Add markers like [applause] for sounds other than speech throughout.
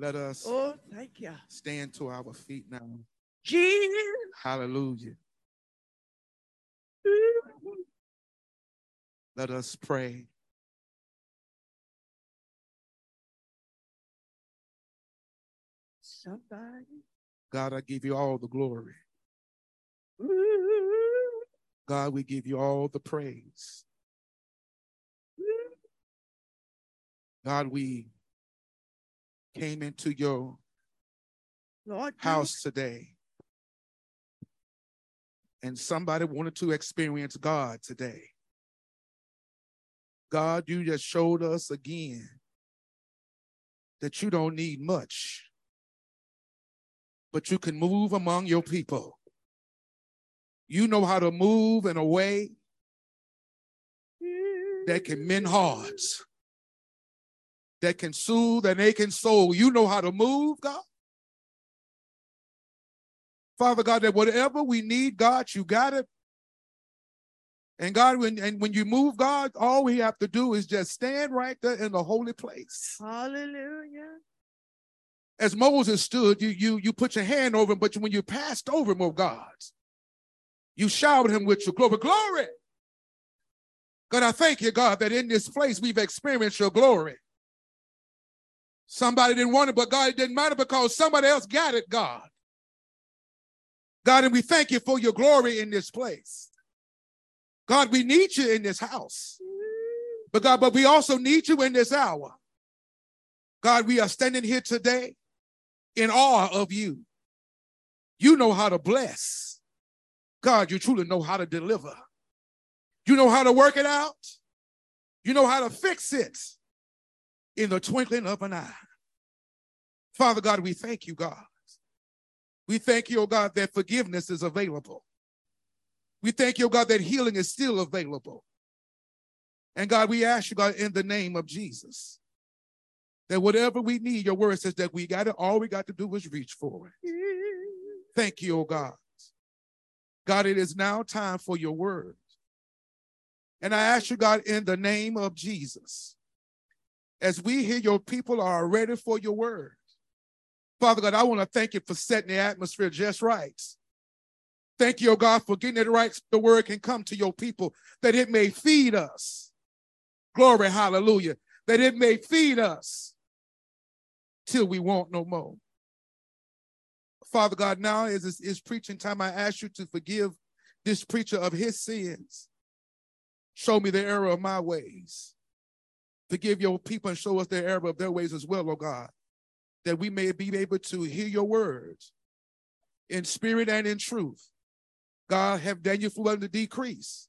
Let us Oh, thank you. stand to our feet now. Jesus. Hallelujah. Let us pray. Somebody. God, I give you all the glory. God, we give you all the praise. God, we came into your Lord, house today. And somebody wanted to experience God today. God, you just showed us again that you don't need much, but you can move among your people. You know how to move in a way that can mend hearts, that can soothe an aching soul. You know how to move, God. Father God, that whatever we need, God, you got it. And God, when and when you move, God, all we have to do is just stand right there in the holy place. Hallelujah. As Moses stood, you you you put your hand over him, but when you passed over him, oh God, you showered him with your glory. Glory. God, I thank you, God, that in this place we've experienced your glory. Somebody didn't want it, but God, it didn't matter because somebody else got it, God. God, and we thank you for your glory in this place. God, we need you in this house. But God, but we also need you in this hour. God, we are standing here today in awe of you. You know how to bless. God, you truly know how to deliver. You know how to work it out. You know how to fix it in the twinkling of an eye. Father God, we thank you, God. We thank you, oh God, that forgiveness is available. We thank you, oh God, that healing is still available. And God, we ask you, God, in the name of Jesus, that whatever we need, your word says that we got it. All we got to do is reach for it. Thank you, oh God. God, it is now time for your word. And I ask you, God, in the name of Jesus, as we hear your people are ready for your word. Father God, I want to thank you for setting the atmosphere just right. Thank you, oh God, for getting it right so the word can come to your people, that it may feed us. Glory, hallelujah. That it may feed us till we want no more. Father God, now is is preaching time. I ask you to forgive this preacher of his sins. Show me the error of my ways. Forgive your people and show us the error of their ways as well, oh God, that we may be able to hear your words in spirit and in truth. God, have Daniel Fuller to decrease,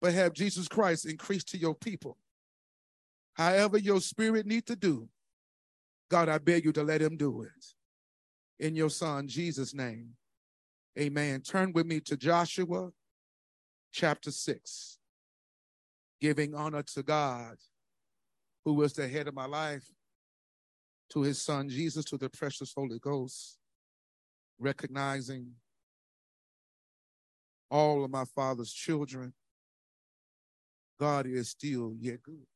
but have Jesus Christ increase to your people. However, your spirit need to do, God, I beg you to let him do it. In your son Jesus' name. Amen. Turn with me to Joshua chapter 6. Giving honor to God, who was the head of my life, to his son Jesus, to the precious Holy Ghost, recognizing all of my father's children. God is still yet good.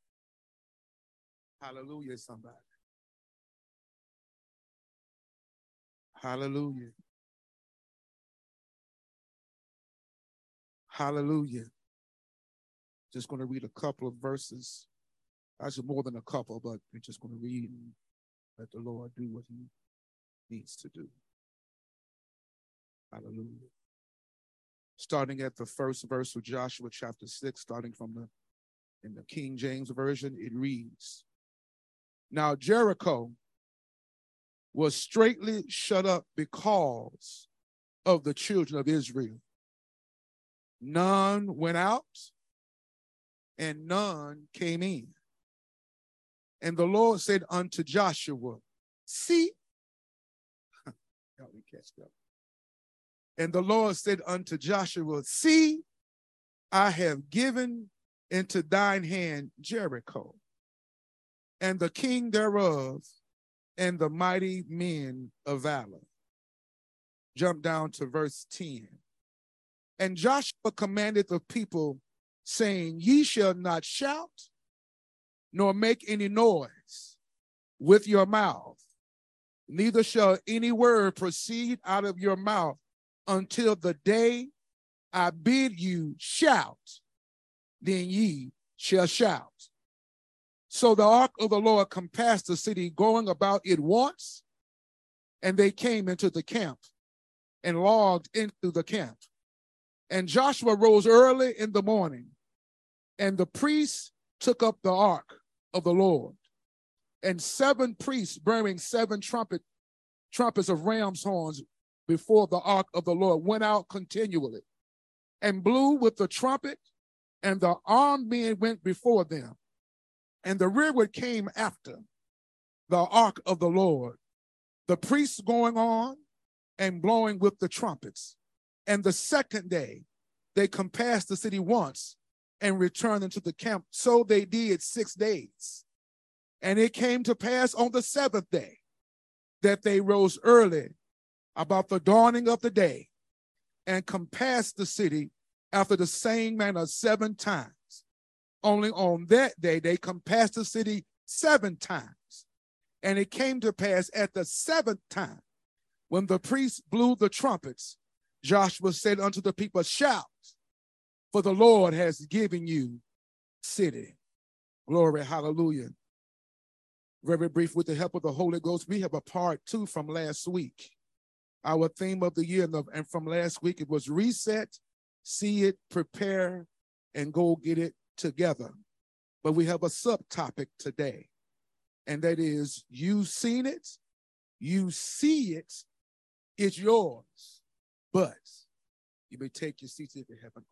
Hallelujah, somebody. Hallelujah. Hallelujah. Just going to read a couple of verses. Actually, more than a couple, but we're just going to read and let the Lord do what he needs to do. Hallelujah. Starting at the first verse of Joshua chapter 6, starting from the in the King James Version, it reads Now Jericho was straightly shut up because of the children of Israel. None went out and none came in. And the Lord said unto Joshua, See, [laughs] me catch up. And the Lord said unto Joshua, See, I have given into thine hand Jericho, and the king thereof, and the mighty men of valor. Jump down to verse 10. And Joshua commanded the people, saying, Ye shall not shout, nor make any noise with your mouth, neither shall any word proceed out of your mouth until the day I bid you shout, then ye shall shout. So the ark of the Lord compassed the city, going about it once, and they came into the camp and logged into the camp. And Joshua rose early in the morning, and the priests took up the ark of the Lord. And seven priests bearing seven trumpet trumpets of ram's horns before the ark of the Lord went out continually and blew with the trumpet, and the armed men went before them. And the rearward came after the ark of the Lord, the priests going on and blowing with the trumpets. And the second day they compassed the city once and returned into the camp. So they did six days. And it came to pass on the seventh day that they rose early about the dawning of the day and compassed the city after the same manner seven times. Only on that day they compassed the city seven times. And it came to pass at the seventh time, when the priests blew the trumpets, Joshua said unto the people, Shout, for the Lord has given you city. Glory, hallelujah. Very brief, with the help of the Holy Ghost, we have a part two from last week. Our theme of the year, and from last week, it was reset, see it, prepare, and go get it together. But we have a subtopic today, and that is you've seen it, you see it, it's yours, but you may take your seats if you haven't.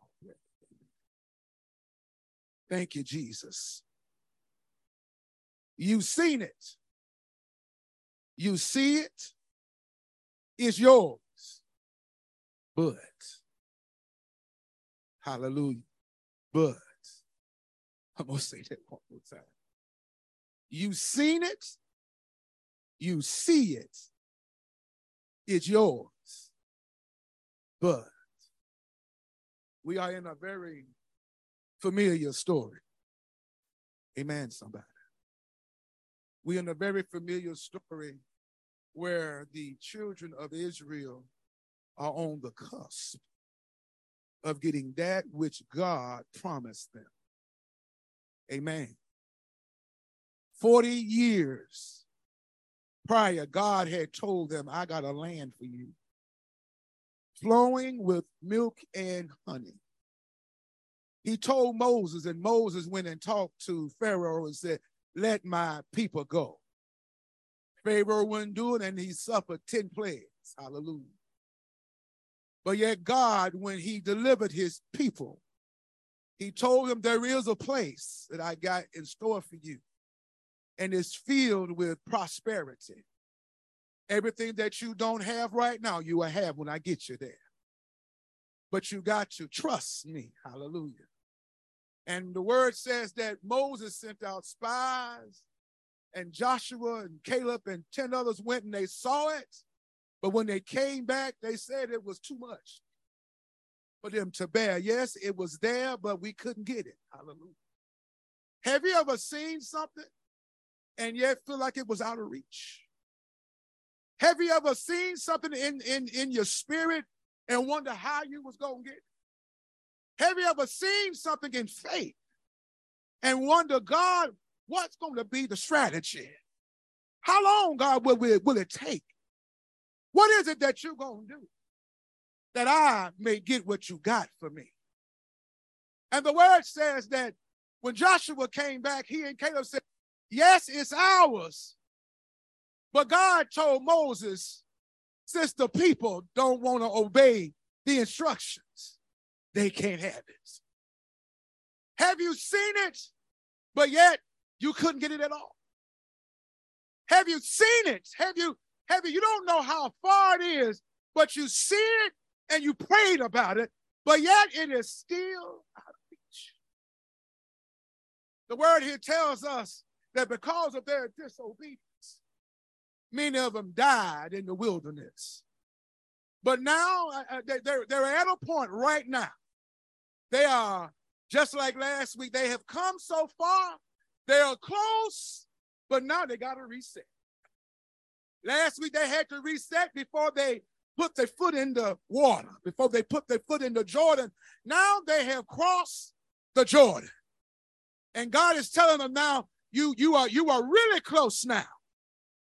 Thank you, Jesus. You've seen it. You see it. It's yours. But, hallelujah. But, I'm going to say that one more time. You've seen it. You see it. It's yours. But, we are in a very familiar story. Amen, somebody. We're in a very familiar story where the children of Israel are on the cusp of getting that which God promised them. Amen. 40 years prior, God had told them, I got a land for you, flowing with milk and honey. He told Moses, and Moses went and talked to Pharaoh and said, Let my people go. Pharaoh wouldn't do it, and he suffered 10 plagues. Hallelujah. But yet, God, when he delivered his people, he told them, There is a place that I got in store for you, and it's filled with prosperity. Everything that you don't have right now, you will have when I get you there. But you got to trust me. Hallelujah. And the word says that Moses sent out spies, and Joshua and Caleb and 10 others went and they saw it. But when they came back, they said it was too much for them to bear. Yes, it was there, but we couldn't get it. Hallelujah. Have you ever seen something and yet feel like it was out of reach? Have you ever seen something in, in, in your spirit and wonder how you was going to get it? Have you ever seen something in faith and wonder, God, what's going to be the strategy? How long, God, will, will, will it take? What is it that you're going to do that I may get what you got for me? And the word says that when Joshua came back, he and Caleb said, Yes, it's ours. But God told Moses, since the people don't want to obey the instructions, they can't have it. Have you seen it? But yet you couldn't get it at all. Have you seen it? Have you, have you, you don't know how far it is, but you see it and you prayed about it, but yet it is still out of reach. The word here tells us that because of their disobedience, many of them died in the wilderness. But now uh, uh they're, they're at a point right now they are just like last week. They have come so far. They are close, but now they got to reset. Last week they had to reset before they put their foot in the water, before they put their foot in the Jordan. Now they have crossed the Jordan. And God is telling them now, you, you are you are really close now.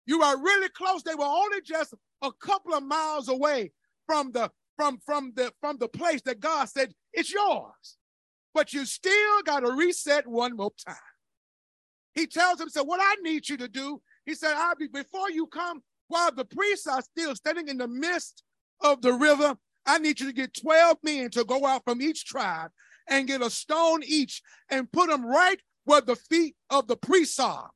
You are really close. They were only just a couple of miles away from the from from the from the place that God said it's yours. But you still got to reset one more time. He tells him, so what I need you to do, he said, I'll be before you come, while the priests are still standing in the midst of the river, I need you to get 12 men to go out from each tribe and get a stone each and put them right where the feet of the priests are.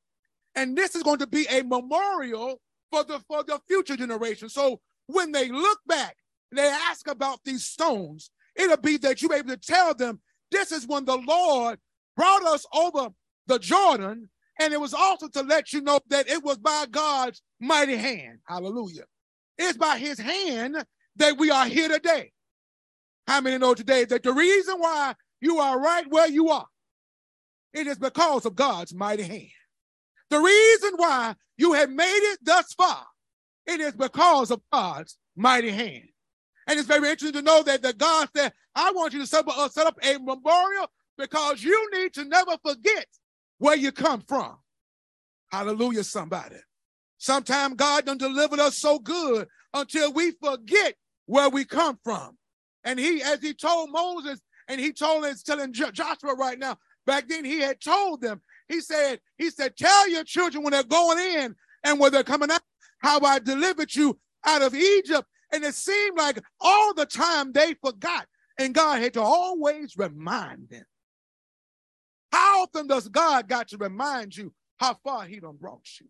And this is going to be a memorial for the for the future generation. So when they look back, they ask about these stones, it'll be that you're able to tell them this is when the Lord brought us over the Jordan, and it was also to let you know that it was by God's mighty hand. Hallelujah. It's by his hand that we are here today. How many know today that the reason why you are right where you are, it is because of God's mighty hand. The reason why you have made it thus far, it is because of God's mighty hand. And it's very interesting to know that, that God said, I want you to set up, uh, set up a memorial because you need to never forget where you come from. Hallelujah, somebody. Sometimes God done delivered us so good until we forget where we come from. And he, as he told Moses, and he told us, telling Joshua right now, back then he had told them, he said, he said, tell your children when they're going in and when they're coming out, how I delivered you out of Egypt. And it seemed like all the time they forgot. And God had to always remind them. How often does God got to remind you how far he done brought you?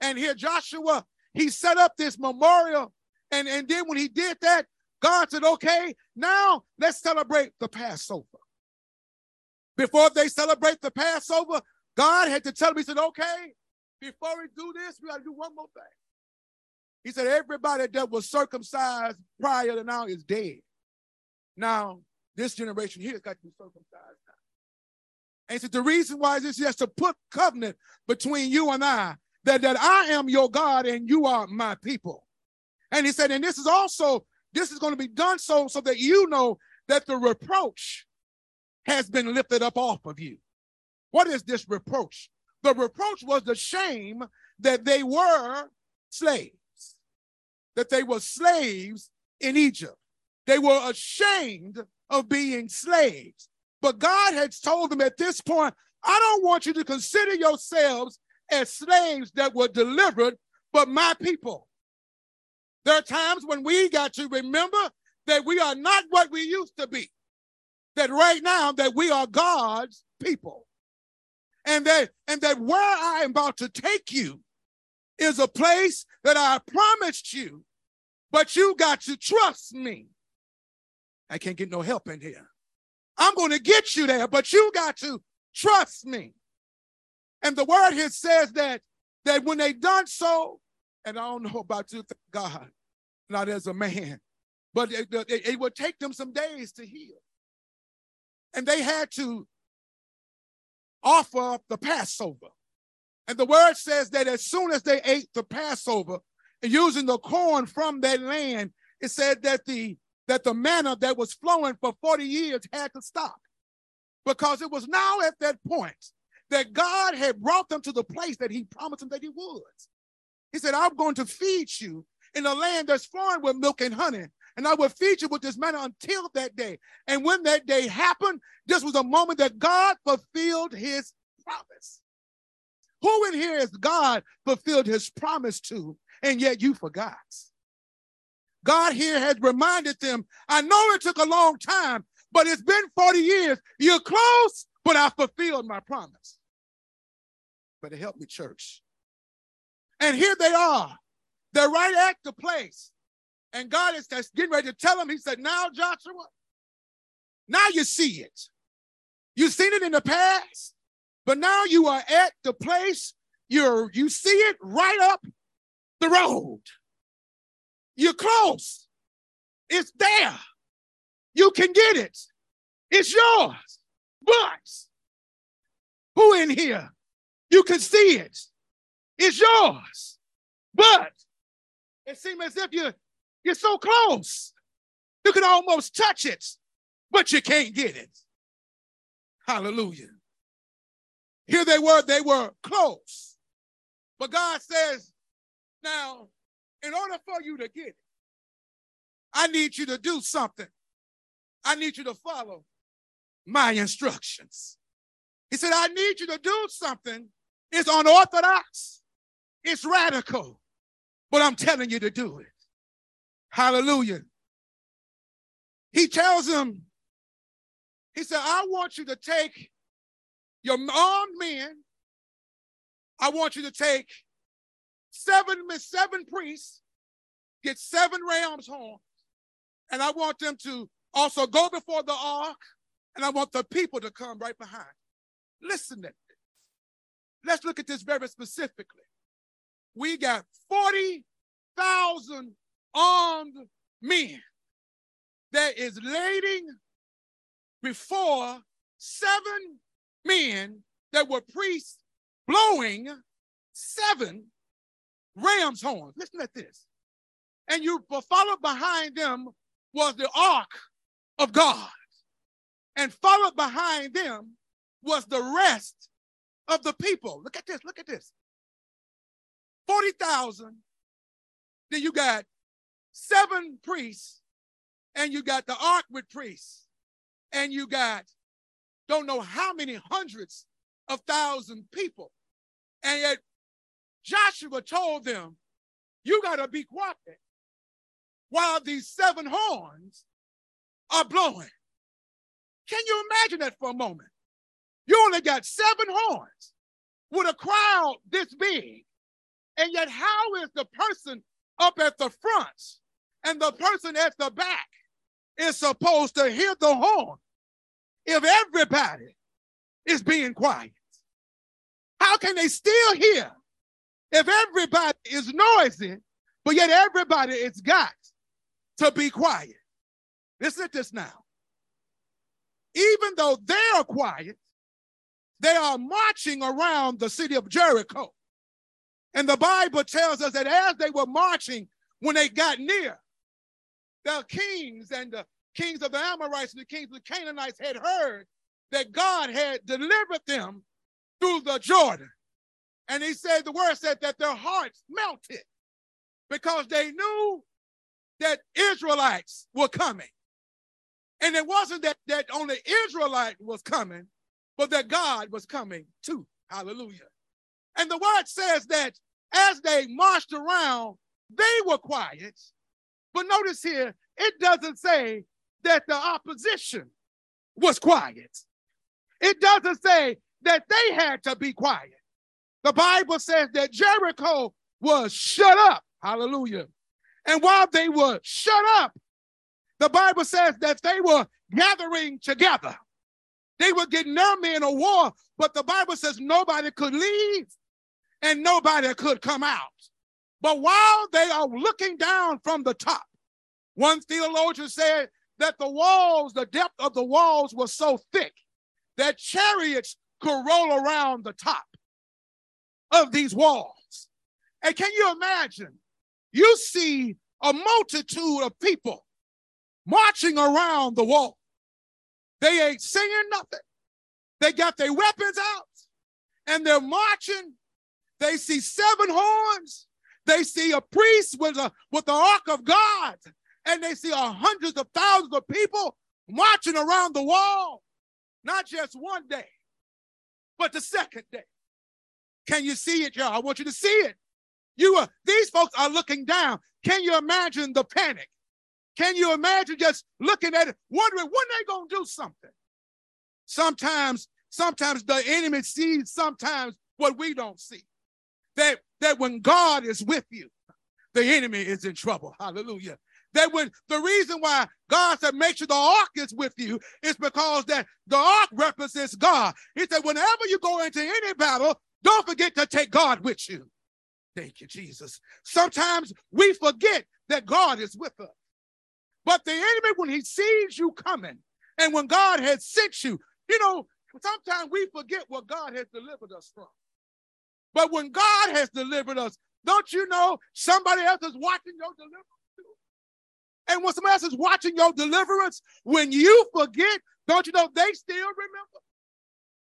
And here Joshua, he set up this memorial. And, and then when he did that, God said, okay, now let's celebrate the Passover. Before they celebrate the Passover, God had to tell me, he said, okay, before we do this, we got to do one more thing. He said, everybody that was circumcised prior to now is dead. Now, this generation here has got to be circumcised now. And he said, the reason why is this is to put covenant between you and I, that, that I am your God and you are my people. And he said, and this is also, this is going to be done so, so that you know that the reproach has been lifted up off of you. What is this reproach? The reproach was the shame that they were slaves, that they were slaves in Egypt. They were ashamed of being slaves. But God had told them at this point, I don't want you to consider yourselves as slaves that were delivered, but my people. There are times when we got to remember that we are not what we used to be that right now that we are God's people. And that and that where I am about to take you is a place that I promised you, but you got to trust me. I can't get no help in here. I'm going to get you there, but you got to trust me. And the word here says that that when they done so, and I don't know about you, God, not as a man, but it, it, it would take them some days to heal and they had to offer the Passover. And the word says that as soon as they ate the Passover, and using the corn from that land, it said that the that the manna that was flowing for 40 years had to stop. Because it was now at that point that God had brought them to the place that he promised them that he would. He said, I'm going to feed you in a land that's flowing with milk and honey and I will feed you with this manna until that day. And when that day happened, this was a moment that God fulfilled his promise. Who in here has God fulfilled his promise to, and yet you forgot? God here has reminded them, I know it took a long time, but it's been 40 years. You're close, but I fulfilled my promise. But it helped me, church. And here they are. They're right at the place and God is getting ready to tell them, He said, Now, Joshua, now you see it. You've seen it in the past, but now you are at the place you're you see it right up the road. You're close. It's there. You can get it. It's yours. But who in here? You can see it. It's yours. but it seems as if you you're so close. You can almost touch it, but you can't get it. Hallelujah. Here they were, they were close. But God says, now, in order for you to get it, I need you to do something. I need you to follow my instructions. He said, I need you to do something. It's unorthodox, it's radical, but I'm telling you to do it. Hallelujah. He tells him, he said, I want you to take your armed men. I want you to take seven, seven priests, get seven rams horns, and I want them to also go before the ark, and I want the people to come right behind. Listen to this. Let's look at this very specifically. We got 40,000 armed men that is lading before seven men that were priests blowing seven ram's horns. Listen at this. And you followed behind them was the ark of God. And followed behind them was the rest of the people. Look at this, look at this. 40,000. Then you got seven priests, and you got the ark with priests, and you got don't know how many hundreds of thousand people. And yet Joshua told them, You got to be quiet while these seven horns are blowing. Can you imagine that for a moment? You only got seven horns with a crowd this big. And yet, how is the person up at the front and the person at the back is supposed to hear the horn if everybody is being quiet? How can they still hear if everybody is noisy, but yet everybody is got to be quiet? Listen to this now. Even though they are quiet, they are marching around the city of Jericho. And the Bible tells us that as they were marching, when they got near, the kings and the kings of the Amorites and the kings of the Canaanites had heard that God had delivered them through the Jordan. And he said, the word said that their hearts melted because they knew that Israelites were coming. And it wasn't that, that only Israelite was coming, but that God was coming too. Hallelujah. And the word says that as they marched around, they were quiet. But notice here, it doesn't say that the opposition was quiet. It doesn't say that they had to be quiet. The Bible says that Jericho was shut up. Hallelujah. And while they were shut up, the Bible says that they were gathering together. They were getting their men a war, but the Bible says nobody could leave and nobody could come out. But while they are looking down from the top, one theologian said that the walls, the depth of the walls was so thick that chariots could roll around the top of these walls. And can you imagine? You see a multitude of people marching around the wall. They ain't singing nothing. They got their weapons out and they're marching. They see seven horns. They see a priest with, a, with the ark of God. And they see hundreds of thousands of people marching around the wall. Not just one day, but the second day. Can you see it, y'all? I want you to see it. You are, these folks are looking down. Can you imagine the panic? Can you imagine just looking at it, wondering when they gonna do something? Sometimes, sometimes the enemy sees sometimes what we don't see. That that when God is with you, the enemy is in trouble. Hallelujah. That when the reason why God said make sure the ark is with you is because that the ark represents God. He said, whenever you go into any battle, don't forget to take God with you. Thank you, Jesus. Sometimes we forget that God is with us. But the enemy, when he sees you coming, and when God has sent you, you know, sometimes we forget what God has delivered us from. But when God has delivered us, Don't you know somebody else is watching your deliverance? And when somebody else is watching your deliverance, when you forget, don't you know they still remember?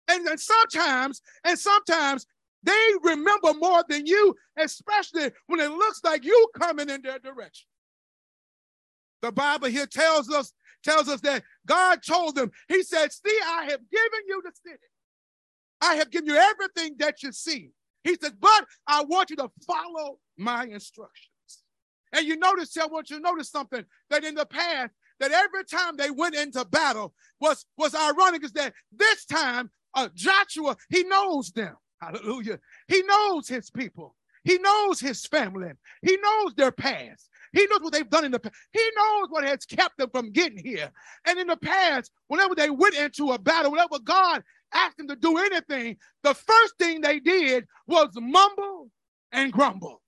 And, and sometimes, and sometimes they remember more than you, especially when it looks like you coming in their direction. The Bible here tells us tells us that God told them, He said, See, I have given you the city. I have given you everything that you see. He said, But I want you to follow my instructions. And you notice, I want you to notice something that in the past, that every time they went into battle was, was ironic is that this time uh, Joshua, he knows them. Hallelujah. He knows his people. He knows his family. He knows their past. He knows what they've done in the past. He knows what has kept them from getting here. And in the past, whenever they went into a battle, whenever God asked them to do anything, the first thing they did was mumble and grumble.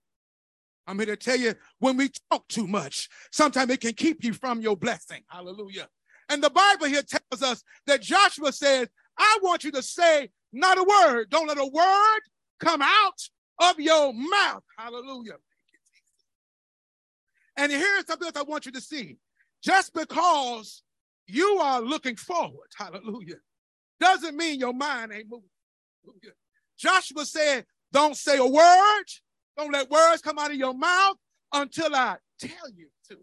I'm here to tell you when we talk too much, sometimes it can keep you from your blessing. Hallelujah. And the Bible here tells us that Joshua says, I want you to say not a word. Don't let a word come out of your mouth. Hallelujah. And here's something else I want you to see. Just because you are looking forward, hallelujah, doesn't mean your mind ain't moving. Hallelujah. Joshua said, Don't say a word, don't let words come out of your mouth until I tell you to.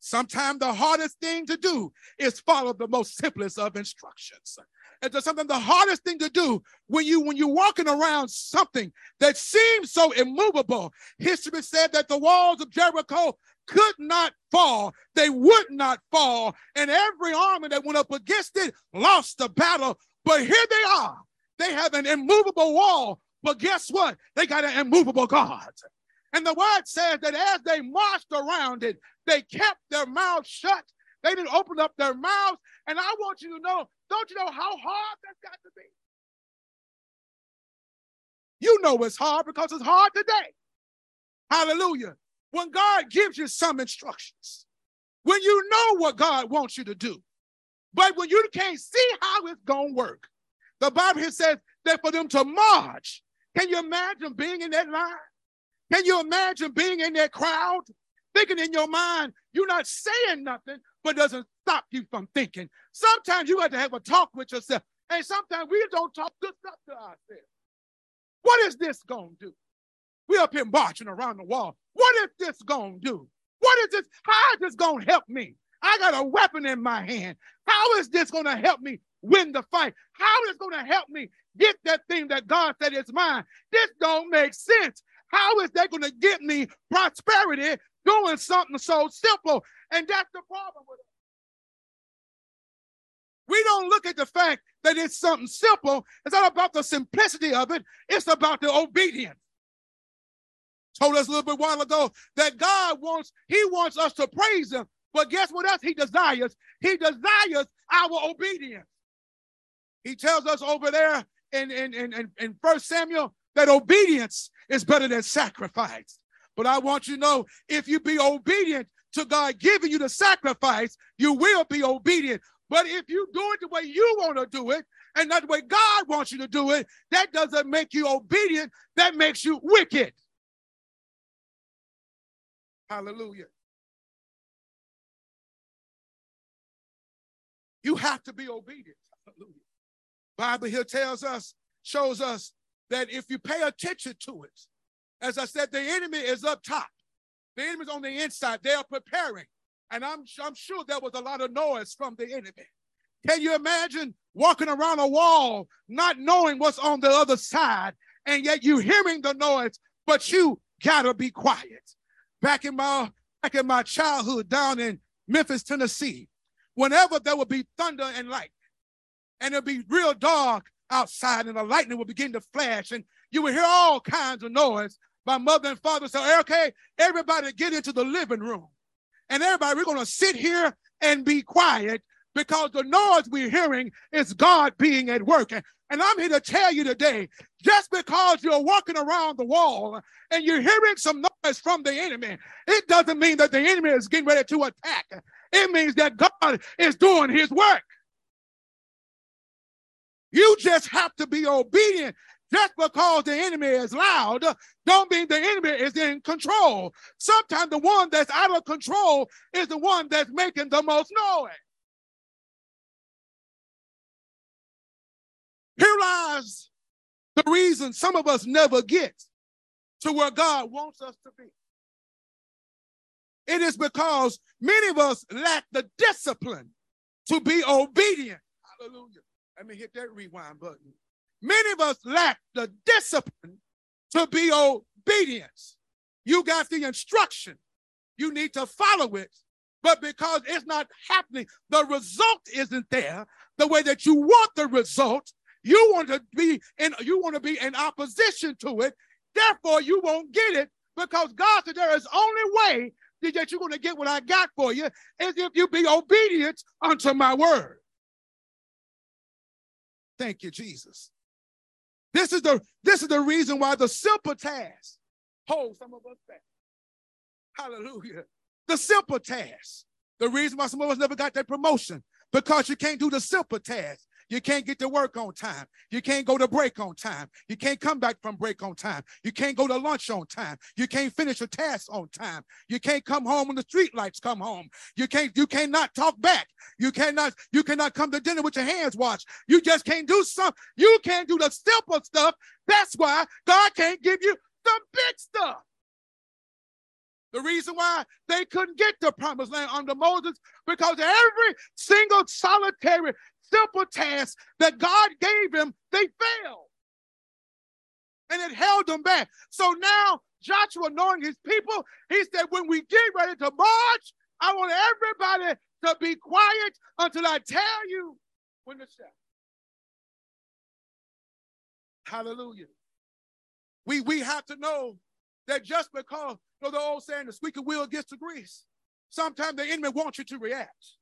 Sometimes the hardest thing to do is follow the most simplest of instructions. It's something the hardest thing to do when you when you're walking around something that seems so immovable. History said that the walls of Jericho could not fall. They would not fall. And every army that went up against it lost the battle. But here they are. They have an immovable wall. But guess what? They got an immovable God. And the word says that as they marched around it, they kept their mouths shut. They didn't open up their mouths. And I want you to know, don't you know how hard that's got to be? You know it's hard because it's hard today. Hallelujah. When God gives you some instructions, when you know what God wants you to do, but when you can't see how it's going to work, the Bible here says that for them to march, can you imagine being in that line? Can you imagine being in that crowd? Thinking in your mind, you're not saying nothing, but doesn't stop you from thinking. Sometimes you have to have a talk with yourself. And sometimes we don't talk good stuff to ourselves. What is this going to do? We up here marching around the wall. What is this going to do? What is this? How is this going to help me? I got a weapon in my hand. How is this going to help me win the fight? How is going to help me get that thing that God said is mine? This don't make sense. How is that going to get me prosperity doing something so simple? And that's the problem with it. We don't look at the fact that it's something simple. It's not about the simplicity of it, it's about the obedience. Told us a little bit while ago that God wants, He wants us to praise Him. But guess what else He desires? He desires our obedience. He tells us over there in, in, in, in 1 Samuel that obedience is better than sacrifice. But I want you to know if you be obedient to God giving you the sacrifice, you will be obedient. But if you do it the way you want to do it and not the way God wants you to do it, that doesn't make you obedient. That makes you wicked. Hallelujah. You have to be obedient. Bible here tells us, shows us that if you pay attention to it, as I said, the enemy is up top. The enemy's on the inside. They are preparing. And I'm, I'm sure there was a lot of noise from the enemy. Can you imagine walking around a wall, not knowing what's on the other side, and yet you hearing the noise, but you gotta be quiet. Back in my back in my childhood down in Memphis, Tennessee, whenever there would be thunder and light, and it'll be real dark outside, and the lightning will begin to flash, and you will hear all kinds of noise. My mother and father said, okay, everybody get into the living room. And everybody, we're going to sit here and be quiet because the noise we're hearing is God being at work. And, and I'm here to tell you today just because you're walking around the wall and you're hearing some noise from the enemy, it doesn't mean that the enemy is getting ready to attack. It means that God is doing his work. You just have to be obedient Just because the enemy is loud, don't mean the enemy is in control. Sometimes the one that's out of control is the one that's making the most noise. Here lies the reason some of us never get to where God wants us to be. It is because many of us lack the discipline to be obedient. Hallelujah. Let me hit that rewind button. Many of us lack the discipline to be obedient. You got the instruction, you need to follow it. But because it's not happening, the result isn't there the way that you want the result. You want to be in you want to be in opposition to it. Therefore, you won't get it because God said there is only way that you're going to get what I got for you is if you be obedient unto my word. Thank you, Jesus. This is the this is the reason why the simple task holds some of us back. Hallelujah. The simple task. The reason why some of us never got that promotion because you can't do the simple task. You can't get to work on time. You can't go to break on time. You can't come back from break on time. You can't go to lunch on time. You can't finish a task on time. You can't come home when the street lights come home. You can't, you cannot talk back. You cannot, you cannot come to dinner with your hands washed. You just can't do some, you can't do the simple stuff. That's why God can't give you the big stuff. The reason why they couldn't get the promised land under Moses because every single solitary simple task that God gave him, they failed. And it held them back. So now Joshua, knowing his people, he said, when we get ready to march, I want everybody to be quiet until I tell you when to shout. Hallelujah. We, we have to know that just because, you know, the old saying, the squeaky wheel gets the grease, sometimes the enemy wants you to react.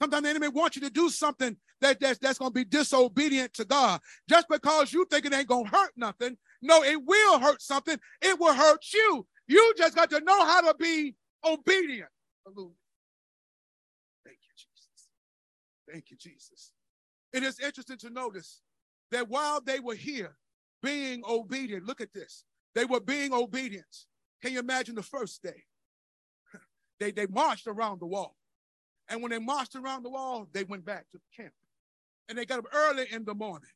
Sometimes the enemy wants you to do something that, that's, that's going to be disobedient to God. Just because you think it ain't going to hurt nothing. No, it will hurt something. It will hurt you. You just got to know how to be obedient. Hallelujah. Thank you, Jesus. Thank you, Jesus. It is interesting to notice that while they were here being obedient, look at this. They were being obedient. Can you imagine the first day? [laughs] They, they marched around the wall. And when they marched around the wall, they went back to the camp. And they got up early in the morning.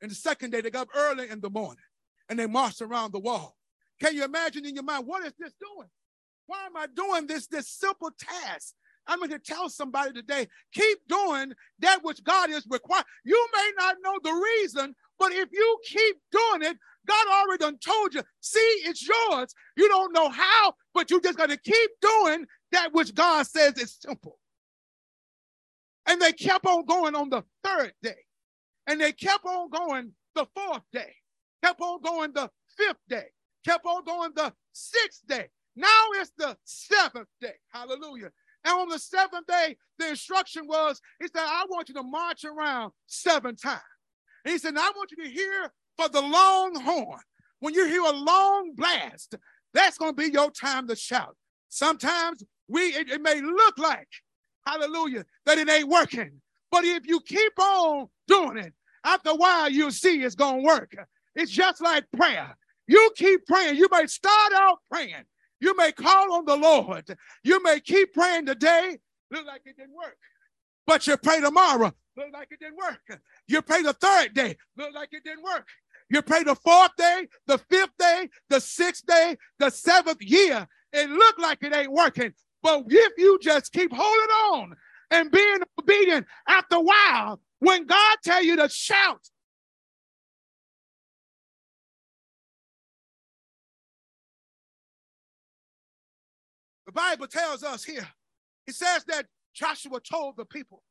And the second day, they got up early in the morning and they marched around the wall. Can you imagine in your mind, what is this doing? Why am I doing this, this simple task? I'm going to tell somebody today, keep doing that which God is required. You may not know the reason, but if you keep doing it, God already done told you, see, it's yours. You don't know how, but you just got to keep doing that which God says is simple. And they kept on going on the third day. And they kept on going the fourth day. Kept on going the fifth day. Kept on going the sixth day. Now it's the seventh day. Hallelujah. And on the seventh day, the instruction was, he said, I want you to march around seven times. And he said, I want you to hear for the long horn. When you hear a long blast, that's going to be your time to shout. Sometimes we it, it may look like hallelujah, that it ain't working. But if you keep on doing it, after a while, you'll see it's going to work. It's just like prayer. You keep praying. You may start out praying. You may call on the Lord. You may keep praying today. Look like it didn't work. But you pray tomorrow. Look like it didn't work. You pray the third day. Look like it didn't work. You pray the fourth day, the fifth day, the sixth day, the seventh year. It looked like it ain't working. But if you just keep holding on and being obedient, after a while, when God tell you to shout, the Bible tells us here, it says that Joshua told the people,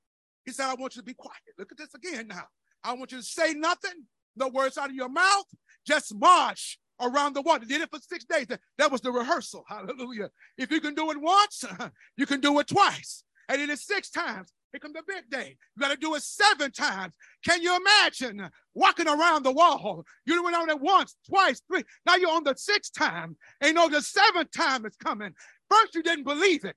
he said, I want you to be quiet. Look at this again now. I want you to say nothing, no words out of your mouth, just march around the. They did it for six days. That was the rehearsal. Hallelujah. If you can do it once, [laughs] you can do it twice. And it is six times. Here comes the big day. You got to do it seven times. Can you imagine walking around the wall? You went on it once, twice, three. Now you're on the sixth time. And you know the seventh time is coming. First, you didn't believe it.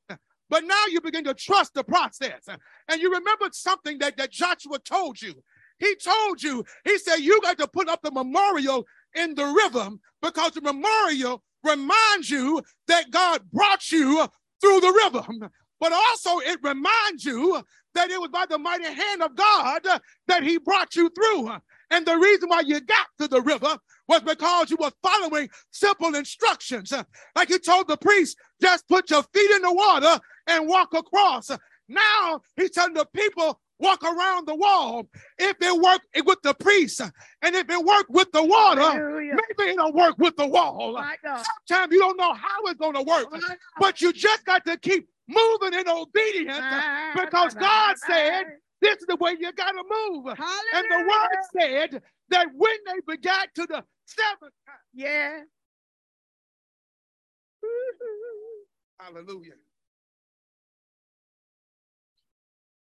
But now you begin to trust the process. And you remembered something that, that Joshua told you. He told you, he said, you got to put up the memorial in the rhythm because the memorial reminds you that God brought you through the rhythm. But also, it reminds you that it was by the mighty hand of God that He brought you through. And the reason why you got to the river was because you were following simple instructions. Like you told the priest, just put your feet in the water and walk across. Now he's telling the people, walk around the wall. If it worked with the priest and if it worked with the water, Hallelujah. maybe it'll work with the wall. Sometimes you don't know how it's going to work, but you just got to keep moving in obedience because God said, this is the way you got to move. And the word said that when they begat to the seventh time, Yeah. hallelujah,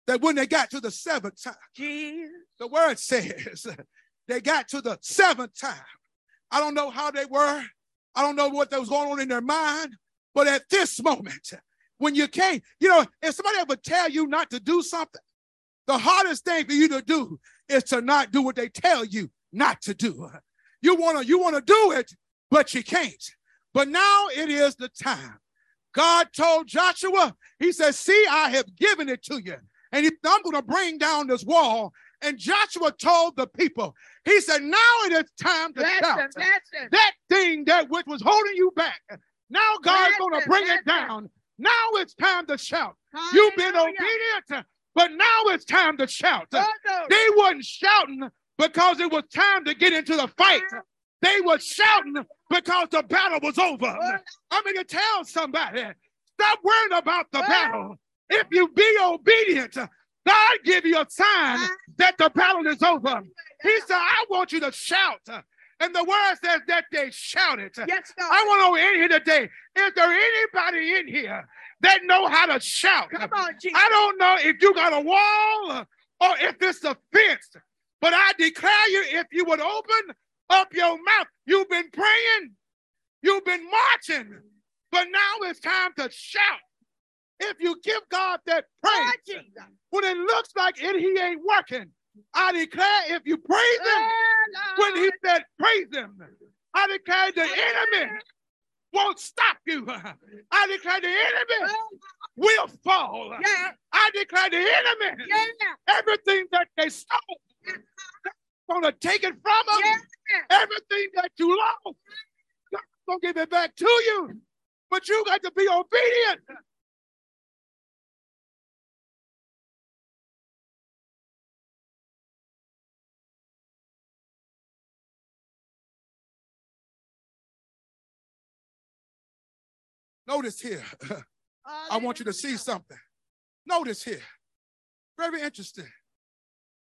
that when they got to the seventh time, the word says [laughs] they got to the seventh time. I don't know how they were. I don't know what that was going on in their mind. But at this moment, when you came, you know, if somebody ever tell you not to do something, the hardest thing for you to do is to not do what they tell you not to do. You want to you want to do it, but you can't. But now it is the time. God told Joshua, he said, "See, I have given it to you." And he, I'm going to bring down this wall. And Joshua told the people, he said, Now it is time to Bless shout. him. Him. That thing that which was holding you back. Now God's going to bring it him. down. Now it's time to shout. You've been obedient, but now it's time to shout. Oh, no. They wasn't shouting because it was time to get into the fight. They were shouting because the battle was over. I'm going to tell somebody, stop worrying about the battle. If you be obedient, God give you a sign that the battle is over. He said, I want you to shout. And the word says that they shouted. Yes, God. I want to know in here today, is there anybody in here that know how to shout? Come on, Jesus. I don't know if you got a wall or if it's a fence, but I declare you, if you would open up your mouth, you've been praying, you've been marching, but now it's time to shout. If you give God that praise, when it looks like it, he ain't working, I declare if you praise him, Oh, when he said praise him, I declare the enemy won't stop you. [laughs] I declare the enemy Oh, will fall. Yeah. I declare the enemy, Yeah. everything that they stole, gonna take it from them. Yeah. Everything that you lost, God's gonna give it back to you. But you got to be obedient. Notice here. [laughs] I want you to see something. Notice here. Very interesting.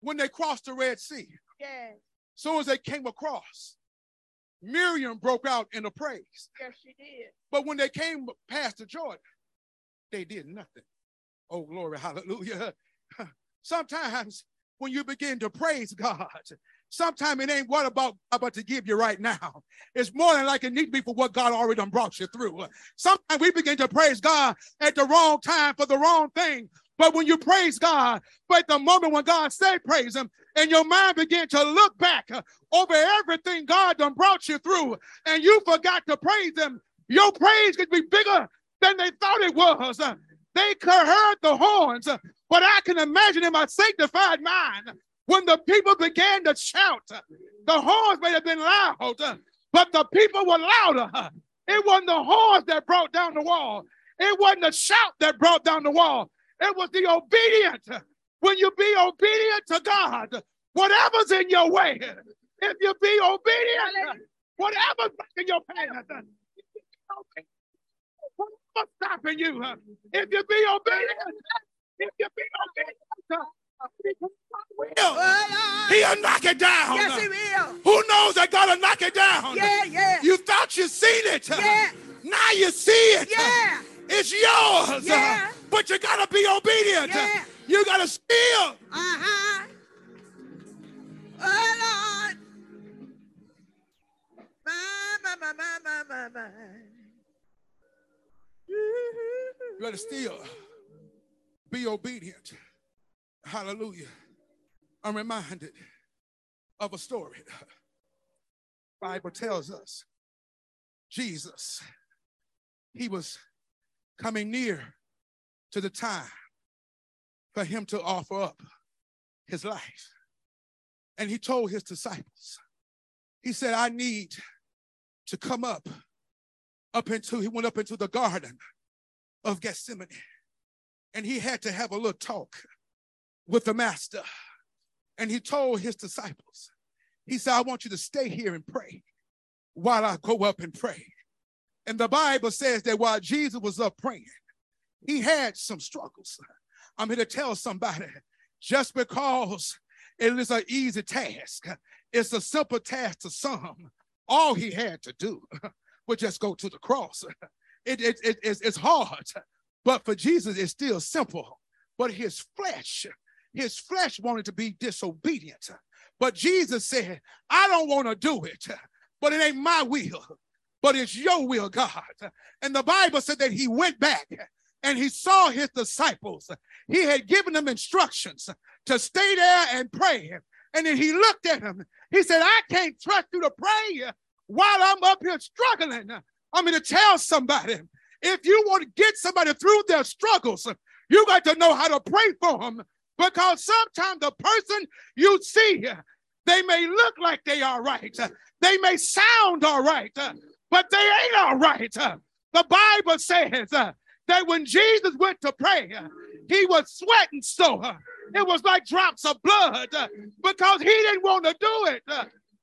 When they crossed the Red Sea, Yes. soon as they came across, Miriam broke out in a praise. Yes, she did. But when they came past the Jordan, they did nothing. Oh, glory, hallelujah. [laughs] Sometimes when you begin to praise God, sometimes it ain't what about about to give you right now. It's more than like it need to be for what God already done brought you through. Sometimes we begin to praise God at the wrong time for the wrong thing. But when you praise God, but the moment when God say praise him, and your mind began to look back uh, over everything God done brought you through, and you forgot to praise him, your praise could be bigger than they thought it was. Uh, They could heard the horns, uh, but I can imagine in my sanctified mind when the people began to shout, the horns may have been loud, but the people were louder. It wasn't the horns that brought down the wall. It wasn't the shout that brought down the wall. It was the obedient. When you be obedient to God, whatever's in your way, if you be obedient, whatever's in your path, whatever's stopping you, if you be obedient, if you be obedient. He'll knock it down. Yes, he will. Who knows that God will knock it down? Yeah, yeah. You thought you seen it. Yeah. Now you see it. Yeah. It's yours. Yeah. But you gotta be obedient. Yeah. You gotta steal. Uh-huh. Oh, Lord. My, my, my, my, my, my, my. You gotta steal. Be obedient. Hallelujah. I'm reminded of a story. Bible tells us Jesus, he was coming near to the time for him to offer up his life. And he told his disciples, he said, I need to come up, up into, he went up into the garden of Gethsemane. And he had to have a little talk with the master. And he told his disciples, he said, I want you to stay here and pray while I go up and pray. And the Bible says that while Jesus was up praying, he had some struggles. I'm here to tell somebody just because it is an easy task, it's a simple task to some. All he had to do was just go to the cross. It, it, it, it's, it's hard, but for Jesus, it's still simple. But his flesh, his flesh wanted to be disobedient. But Jesus said, I don't want to do it, but it ain't my will, but it's your will, God. And the Bible said that he went back and he saw his disciples. He had given them instructions to stay there and pray. And then he looked at them. He said, I can't trust you to pray while I'm up here struggling. I'm going to tell somebody if you want to get somebody through their struggles, you got to know how to pray for them because sometimes the person you see, they may look like they are right, they may sound all right, but they ain't all right. The Bible says that when Jesus went to pray, he was sweating so it was like drops of blood because he didn't want to do it.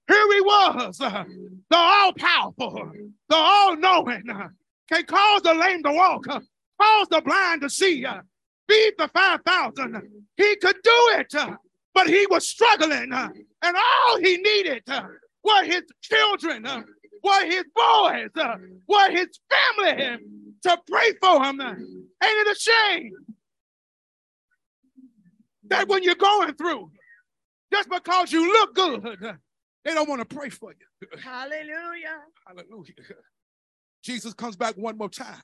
Here he was, the all powerful, the all knowing, can cause the lame to walk, cause the blind to see, feed the 5,000. He could do it, uh, but he was struggling, uh, and all he needed uh, were his children, were his boys, were his family to pray for him. Ain't it a shame that when you're going through, just because you look good, they don't want to pray for you. Hallelujah. Hallelujah. Jesus comes back one more time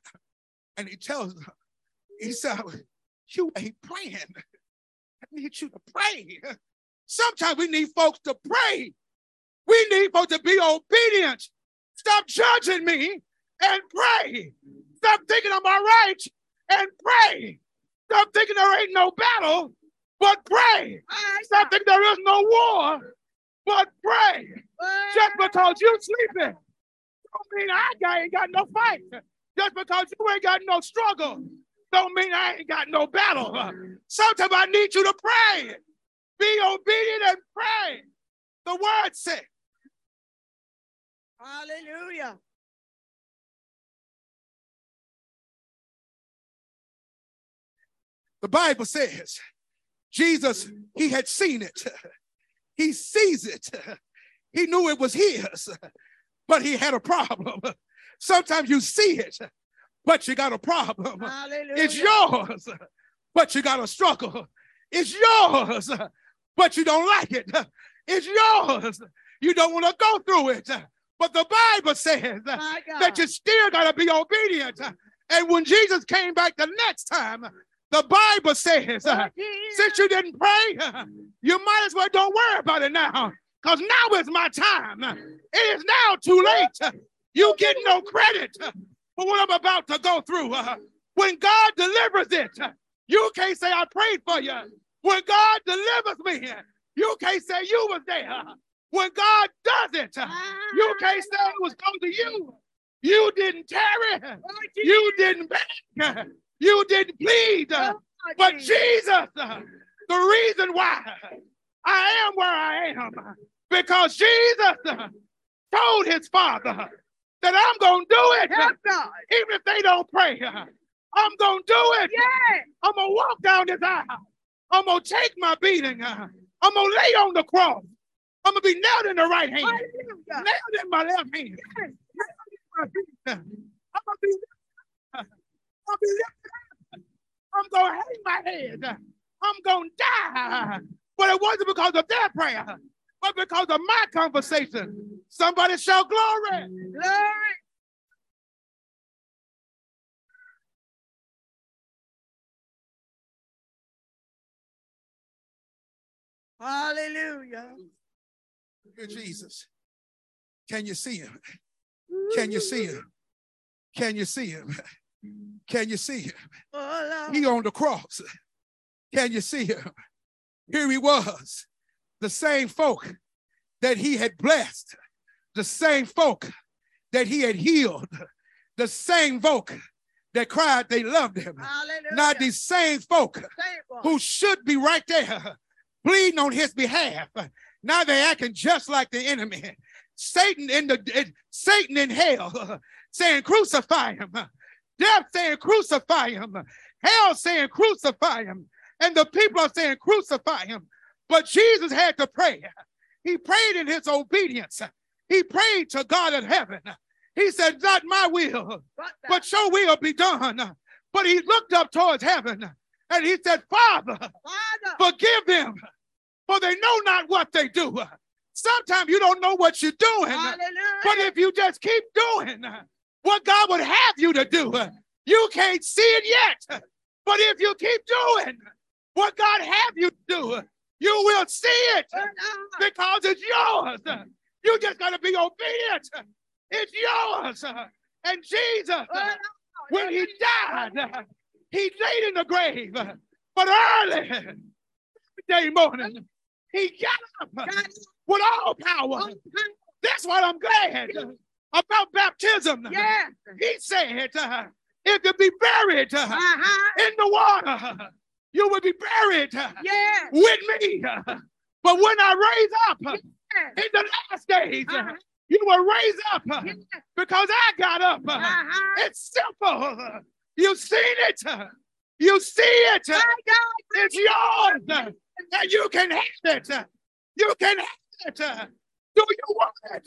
and he tells he said, You ain't praying. I need you to pray. Sometimes we need folks to pray. We need folks to be obedient. Stop judging me and pray. Stop thinking I'm all right and pray. Stop thinking there ain't no battle, but pray. Stop thinking there is no war, but pray. Just because you're sleeping don't mean I ain't got no fight. Just because you ain't got no struggle don't mean I ain't got no battle. Sometimes I need you to pray. Be obedient and pray. The word said. Hallelujah. The Bible says Jesus, he had seen it. He sees it. He knew it was his, but he had a problem. Sometimes you see it, but you got a problem. Hallelujah. It's yours, but you got a struggle. It's yours, but you don't like it. It's yours. You don't want to go through it. But the Bible says that you still got to be obedient. And when Jesus came back the next time, the Bible says, Jesus. since you didn't pray, you might as well don't worry about it now. Because now is my time. It is now too late. You get no credit for what I'm about to go through. Uh, When God delivers it, uh, you can't say I prayed for you. When God delivers me, uh, you can't say you was there. Uh, when God does it, you can't say it was because to you. You didn't tarry. You didn't beg. You didn't plead. But. Jesus, the reason why I am where I am, because Jesus told his father that I'm going to do it, Help God. even if they don't pray. I'm going to do it. Yeah. I'm going to walk down this aisle. I'm going to take my beating. I'm going to lay on the cross. I'm going to be nailed in the right hand, Hallelujah. nailed in my left hand. I'm going to be, I'm gonna be lifted up. I'm going to hang my head. I'm going to die. But it wasn't because of their prayer, but because of my conversation. Somebody shout glory. Glory. Hallelujah. Dear Jesus. Can you see him? Can you see him? Can you see him? Can you see him? Oh, He on the cross. Can you see him? Here he was, the same folk that he had blessed, the same folk that he had healed, the same folk that cried they loved him. Hallelujah. Not these same folk Same one. who should be right there bleeding on his behalf. Now they're acting just like the enemy. Satan in the Satan in hell saying crucify him. Death saying crucify him. Hell saying crucify him. And the people are saying crucify him. But Jesus had to pray. He prayed in his obedience. He prayed to God in heaven. He said, Not my will, But your will be done. But he looked up towards heaven and he said, Father, Father. forgive them, for they know not what they do. Sometimes you don't know what you're doing, Hallelujah. but if you just keep doing what God would have you to do, you can't see it yet. But if you keep doing what God have you to do, you will see it because it's yours. You just got to be obedient. It's yours. And Jesus, when he died, he laid in the grave. But early day morning, he got up with all power. That's why I'm glad about baptism. Yeah. He said, uh, if you be buried uh, Uh-huh. in the water, you will be buried Yeah. with me. But when I raise up Yeah. in the last days, uh, Uh-huh. you will raise up Yeah. because I got up. uh, Uh-huh. It's simple. You've seen it. You see it. It's yours. And you can have it. You can have it. Do you want it?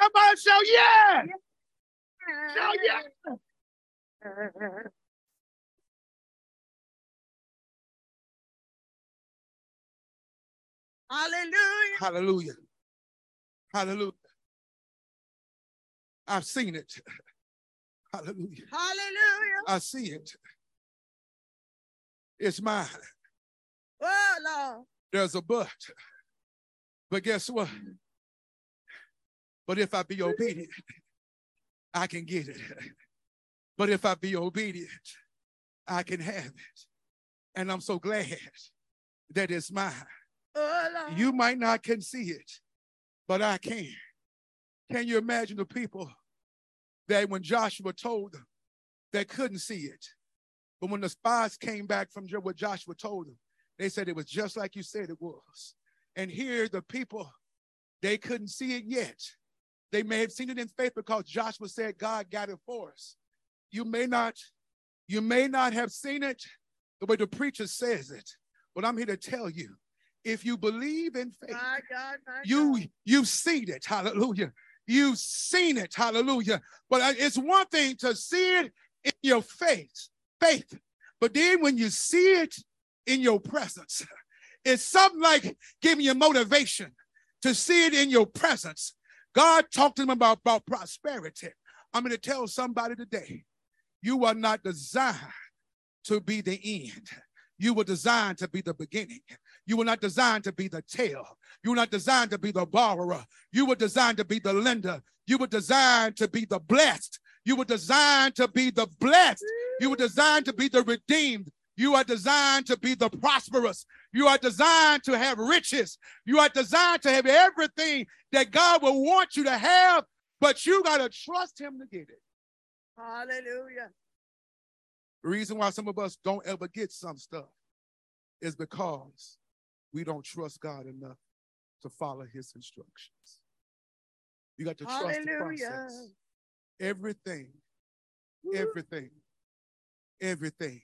Somebody shout, yeah. Shout, yeah. Hallelujah. Hallelujah. Hallelujah. I've seen it. [laughs] Hallelujah. Hallelujah. I see it. It's mine. Oh, Lord. There's a but. But guess what? But if I be obedient, I can get it. But if I be obedient, I can have it. And I'm so glad that it's mine. You might not can see it, but I can. Can you imagine the people that when Joshua told them, they couldn't see it. But when the spies came back from what Joshua told them, they said it was just like you said it was. And here the people, they couldn't see it yet. They may have seen it in faith because Joshua said God got it for us. You may not, you may not have seen it the way the preacher says it, but I'm here to tell you, if you believe in faith, My God. My you God. you've seen it. Hallelujah. You've seen it. Hallelujah. But it's one thing to see it in your faith faith. But then when you see it in your presence it's something like giving you motivation to see it in your presence. God talked to them about, about prosperity. I'm going to tell somebody today you are not designed to be the end. You were designed to be the beginning you were not designed to be the tail. You were not designed to be the borrower. You were designed to be the lender. You were designed to be the blessed. You were designed to be the blessed. You were designed to be the redeemed. You are designed to be the prosperous. You are designed to have riches. You are designed to have everything that God will want you to have, but you got to trust Him to get it. Hallelujah. The reason why some of us don't ever get some stuff is because we don't trust God enough to follow his instructions. You got to trust the process. Everything, everything, everything.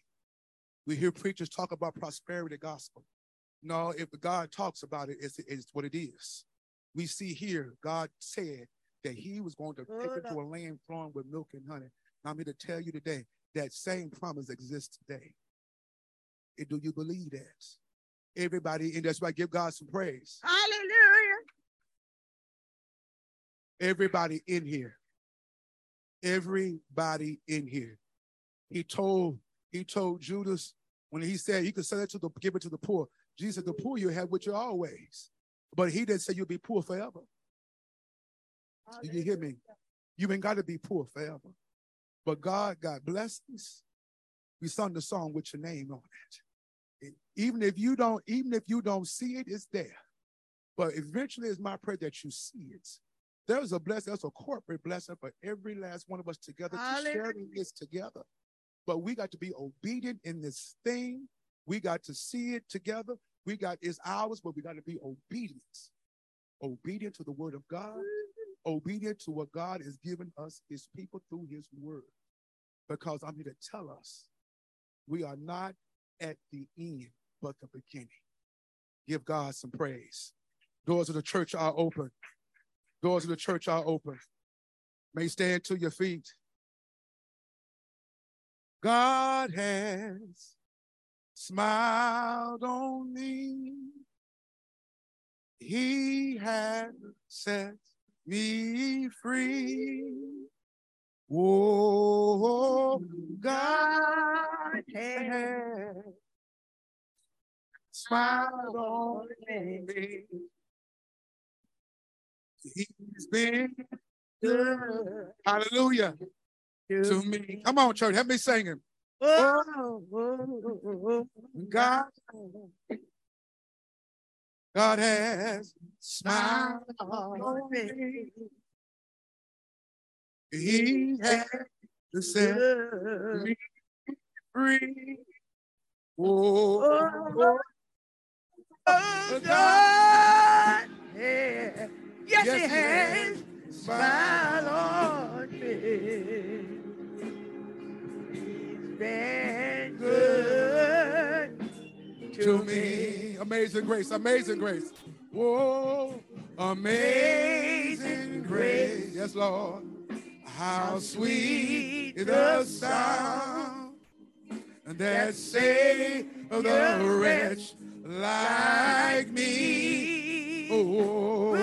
We hear preachers talk about prosperity gospel. No, if God talks about it, it's, it's what it is. We see here, God said that he was going to take it to a land flowing with milk and honey. I'm here to tell you today that same promise exists today. Eh, Do you believe that? Everybody, and that's why I give God some praise. Hallelujah. Everybody in here. Everybody in here. He told, he told Judas when he said he could sell it to the give it to the poor. Jesus said, the poor you have with you always. But he didn't say you'll be poor forever. You hear me? You ain't got to be poor forever. But God got blessings. We sung the song with your name on it. Even if you don't, even if you don't see it, it's there. But eventually it's my prayer that you see it. There's a blessing, there's a corporate blessing for every last one of us together to sharing this together. But we got to be obedient in this thing. We got to see it together. We got it's ours, but we got to be obedient. Obedient to the word of God, obedient to what God has given us, his people through his word. Because I'm here to tell us we are not at the end, but the beginning. Give God some praise. Doors of the church are open. Doors of the church are open. May stand to your feet. God has smiled on me. He has set me free. Oh, God has smiled on me. He's been good. Hallelujah to me. Come on, church. Help me sing him. Oh, oh, oh, oh. God, God has smiled on me. He has set Good. me free. Oh, oh, Oh, God. Yeah. Yes, Yes, he has. smiled on me. He's been good to me. Amazing grace, amazing grace. Whoa, amazing grace. Yes, Lord. How sweet is the sound that saved the wretch like me. Oh, Lord,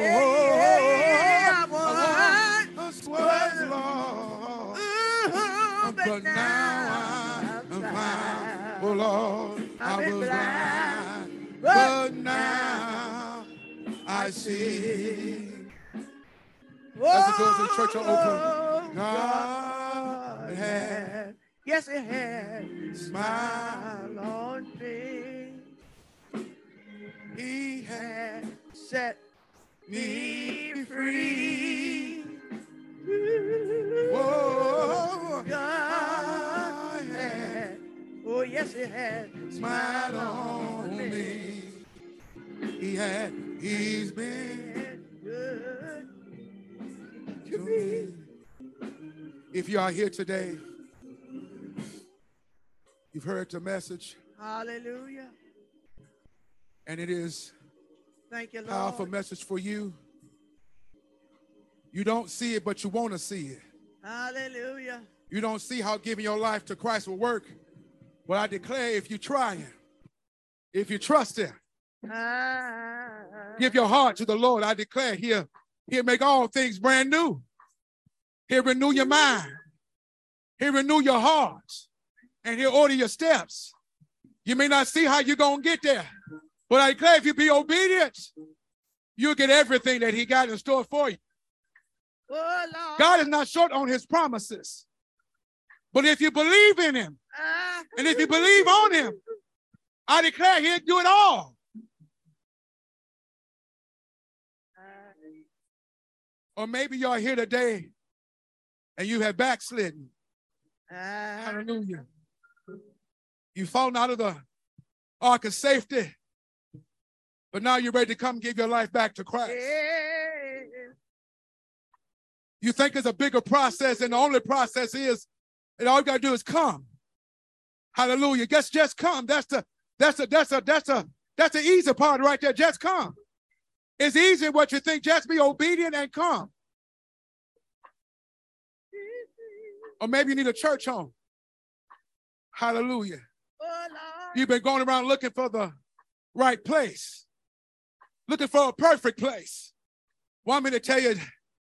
yeah, I once was lost, Ooh, but now I'm found. Oh Lord, I was blind, but now I see. As the doors of the church are open, God has Yes, it has. smiled. Smile on me. He Has set me free. Whoa, God has. Oh, yes, it has. smiled on me. He had, he's been Been good to me. If you are here today, you've heard the message, Hallelujah. and it is Thank you, a powerful message for you. You don't see it, but you want to see it. Hallelujah. You don't see how giving your life to Christ will work. Well, I declare if you try Him, if you trust Him, Ah, give your heart to the Lord, I declare He'll, he'll make all things brand new. He'll renew your mind, He'll renew your heart, and He'll order your steps. You may not see how you're going to get there, but I declare if you be obedient, you'll get everything that He got in store for you. Oh. God is not short on His promises. But if you believe in Him, Ah. And if you believe on him, I declare he'll do it all. Or maybe you're here today and you have backslidden. Ah. Hallelujah. You've fallen out of the ark of safety, but now you're ready to come give your life back to Christ. Yeah. You think it's a bigger process, and the only process is and all you gotta do is come. Hallelujah. Just just come. That's the that's a that's a that's a that's the easy part right there. Just come. It's easy what you think. Just be obedient and come. Or maybe you need a church home. Hallelujah. You've been going around looking for the right place, looking for a perfect place. Want me to tell you,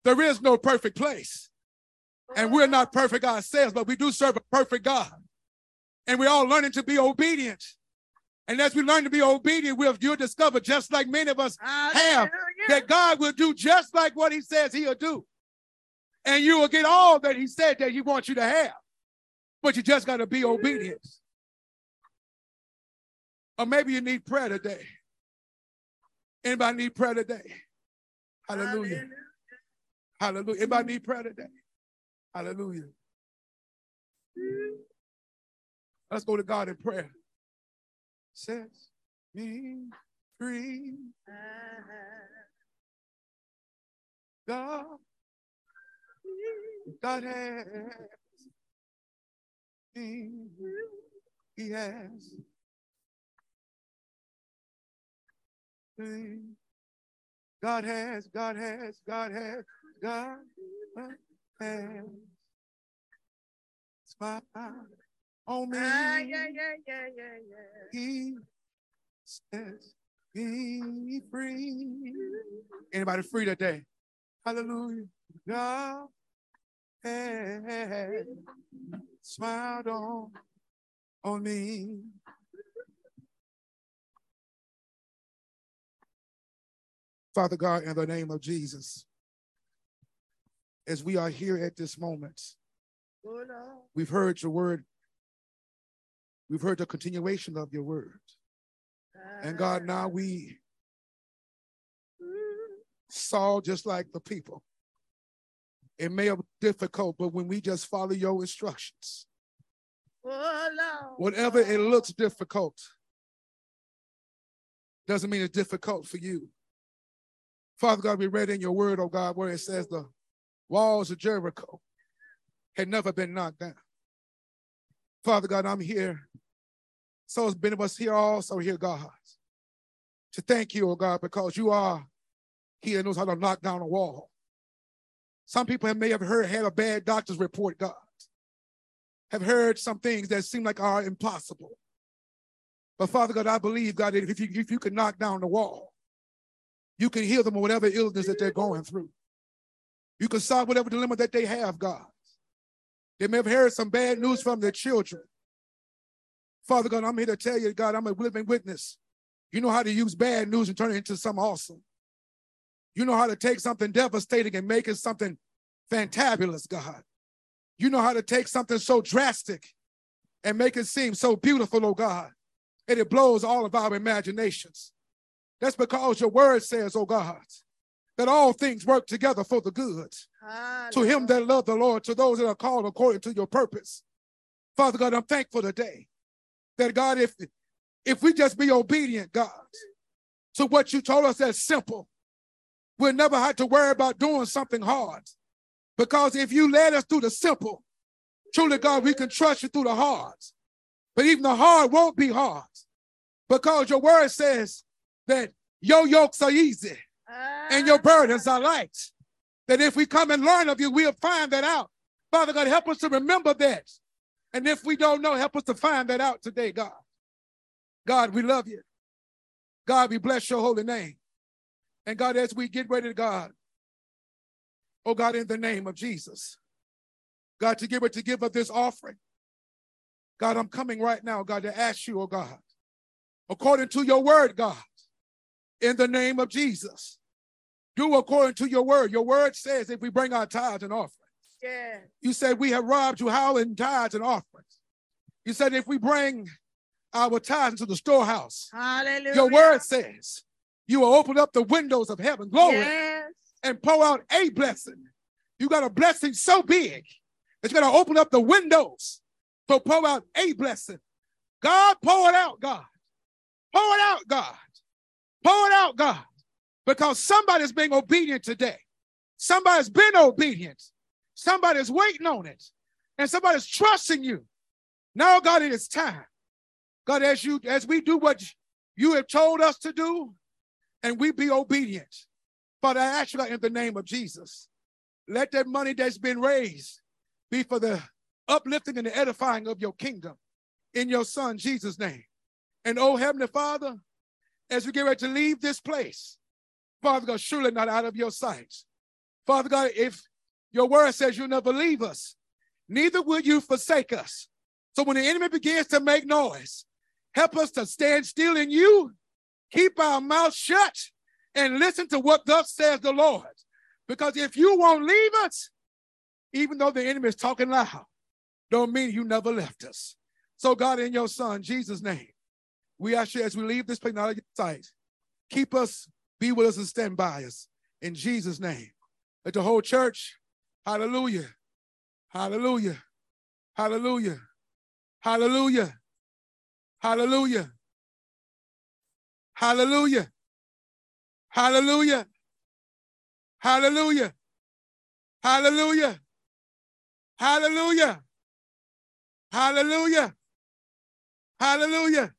there is no perfect place. And we're not perfect ourselves, but we do serve a perfect God. And we're all learning to be obedient. And as we learn to be obedient, we'll, you'll discover, just like many of us, Hallelujah. that God will do just like what he says he'll do. And you will get all that he said that he wants you to have. But you just got to be obedient. Or maybe you need prayer today. Anybody need prayer today? Hallelujah. Hallelujah. Anybody need prayer today? Hallelujah. Let's go to God in prayer. Set me free, God. God has. He, he has. God has, God has, God has, God has. Smile on me. Ah, yeah, yeah, yeah, yeah, yeah. He says, be free. Anybody free today? Hallelujah. God has smiled on, on me. Father God, in the name of Jesus, as we are here at this moment, Oh, we've heard your word. We've heard the continuation of your word. And God, ah. now we saw just like the people. It may have been difficult, but when we just follow your instructions, Oh, whatever it looks difficult, doesn't mean it's difficult for you. Father God, we read in your word, oh God, where it says the walls of Jericho had never been knocked down. Father God, I'm here. So has many of us here also here, God, to thank you, oh God, because you are he that knows how to knock down a wall. Some people have, may have heard had a bad doctor's report, God, have heard some things that seem like are impossible. But Father God, I believe, God, that if you if you can knock down the wall, you can heal them of whatever illness that they're going through. You can solve whatever dilemma that they have, God. They may have heard some bad news from their children. Father God, I'm here to tell you, God, I'm a living witness. You know how to use bad news and turn it into something awesome. You know how to take something devastating and make it something fantabulous, God. You know how to take something so drastic and make it seem so beautiful, oh God, and it blows all of our imaginations. That's because your word says, oh God, that all things work together for the good to him that love the Lord, to those that are called according to your purpose. Father God, I'm thankful today that God, if if we just be obedient, God, to what you told us as simple, we'll never have to worry about doing something hard. Because if you led us through the simple, truly, God, we can trust you through the hard. But even the hard won't be hard. Because your word says that your yokes are easy and your ah. burdens are light. That if we come and learn of you, we'll find that out. Father God, help us to remember that. And if we don't know, help us to find that out today, God. God, we love you. God, we bless your holy name. And God, as we get ready to God, oh God, in the name of Jesus, God, to give it to give of this offering. God, I'm coming right now, God, to ask you, oh God, according to your word, God, in the name of Jesus, do according to your word. Your word says if we bring our tithes and offerings, Yeah. you said we have robbed you how in tithes and offerings. You said if we bring our tithes into the storehouse, Hallelujah. your word says you will open up the windows of heaven, glory, Yes. and pour out a blessing. You got a blessing so big that you're going to open up the windows to pour out a blessing. God, pour it out, God. Pour it out, God. Pour it out, God. Because somebody's being obedient today. Somebody's been obedient. Somebody's waiting on it. And somebody's trusting you. Now, God, it is time. God, as you as we do what you have told us to do, and we be obedient. Father, I ask you God, in the name of Jesus, let that money that's been raised be for the uplifting and the edifying of your kingdom in your son Jesus' name. And oh Heavenly Father, as we get ready to leave this place, Father God, surely not out of your sight. Father God, if your word says you'll never leave us, neither will you forsake us. So when the enemy begins to make noise Help us to stand still in you, keep our mouth shut, and listen to what thus says the Lord. Because if you won't leave us, even though the enemy is talking loud, don't mean you never left us. So, God, in your Son, Jesus' name, we ask you as we leave this place, not of your sight, keep us, be with us, and stand by us. In Jesus' name. Let the whole church, hallelujah, hallelujah, hallelujah, hallelujah, hallelujah, hallelujah, hallelujah, hallelujah, hallelujah, hallelujah, hallelujah, hallelujah.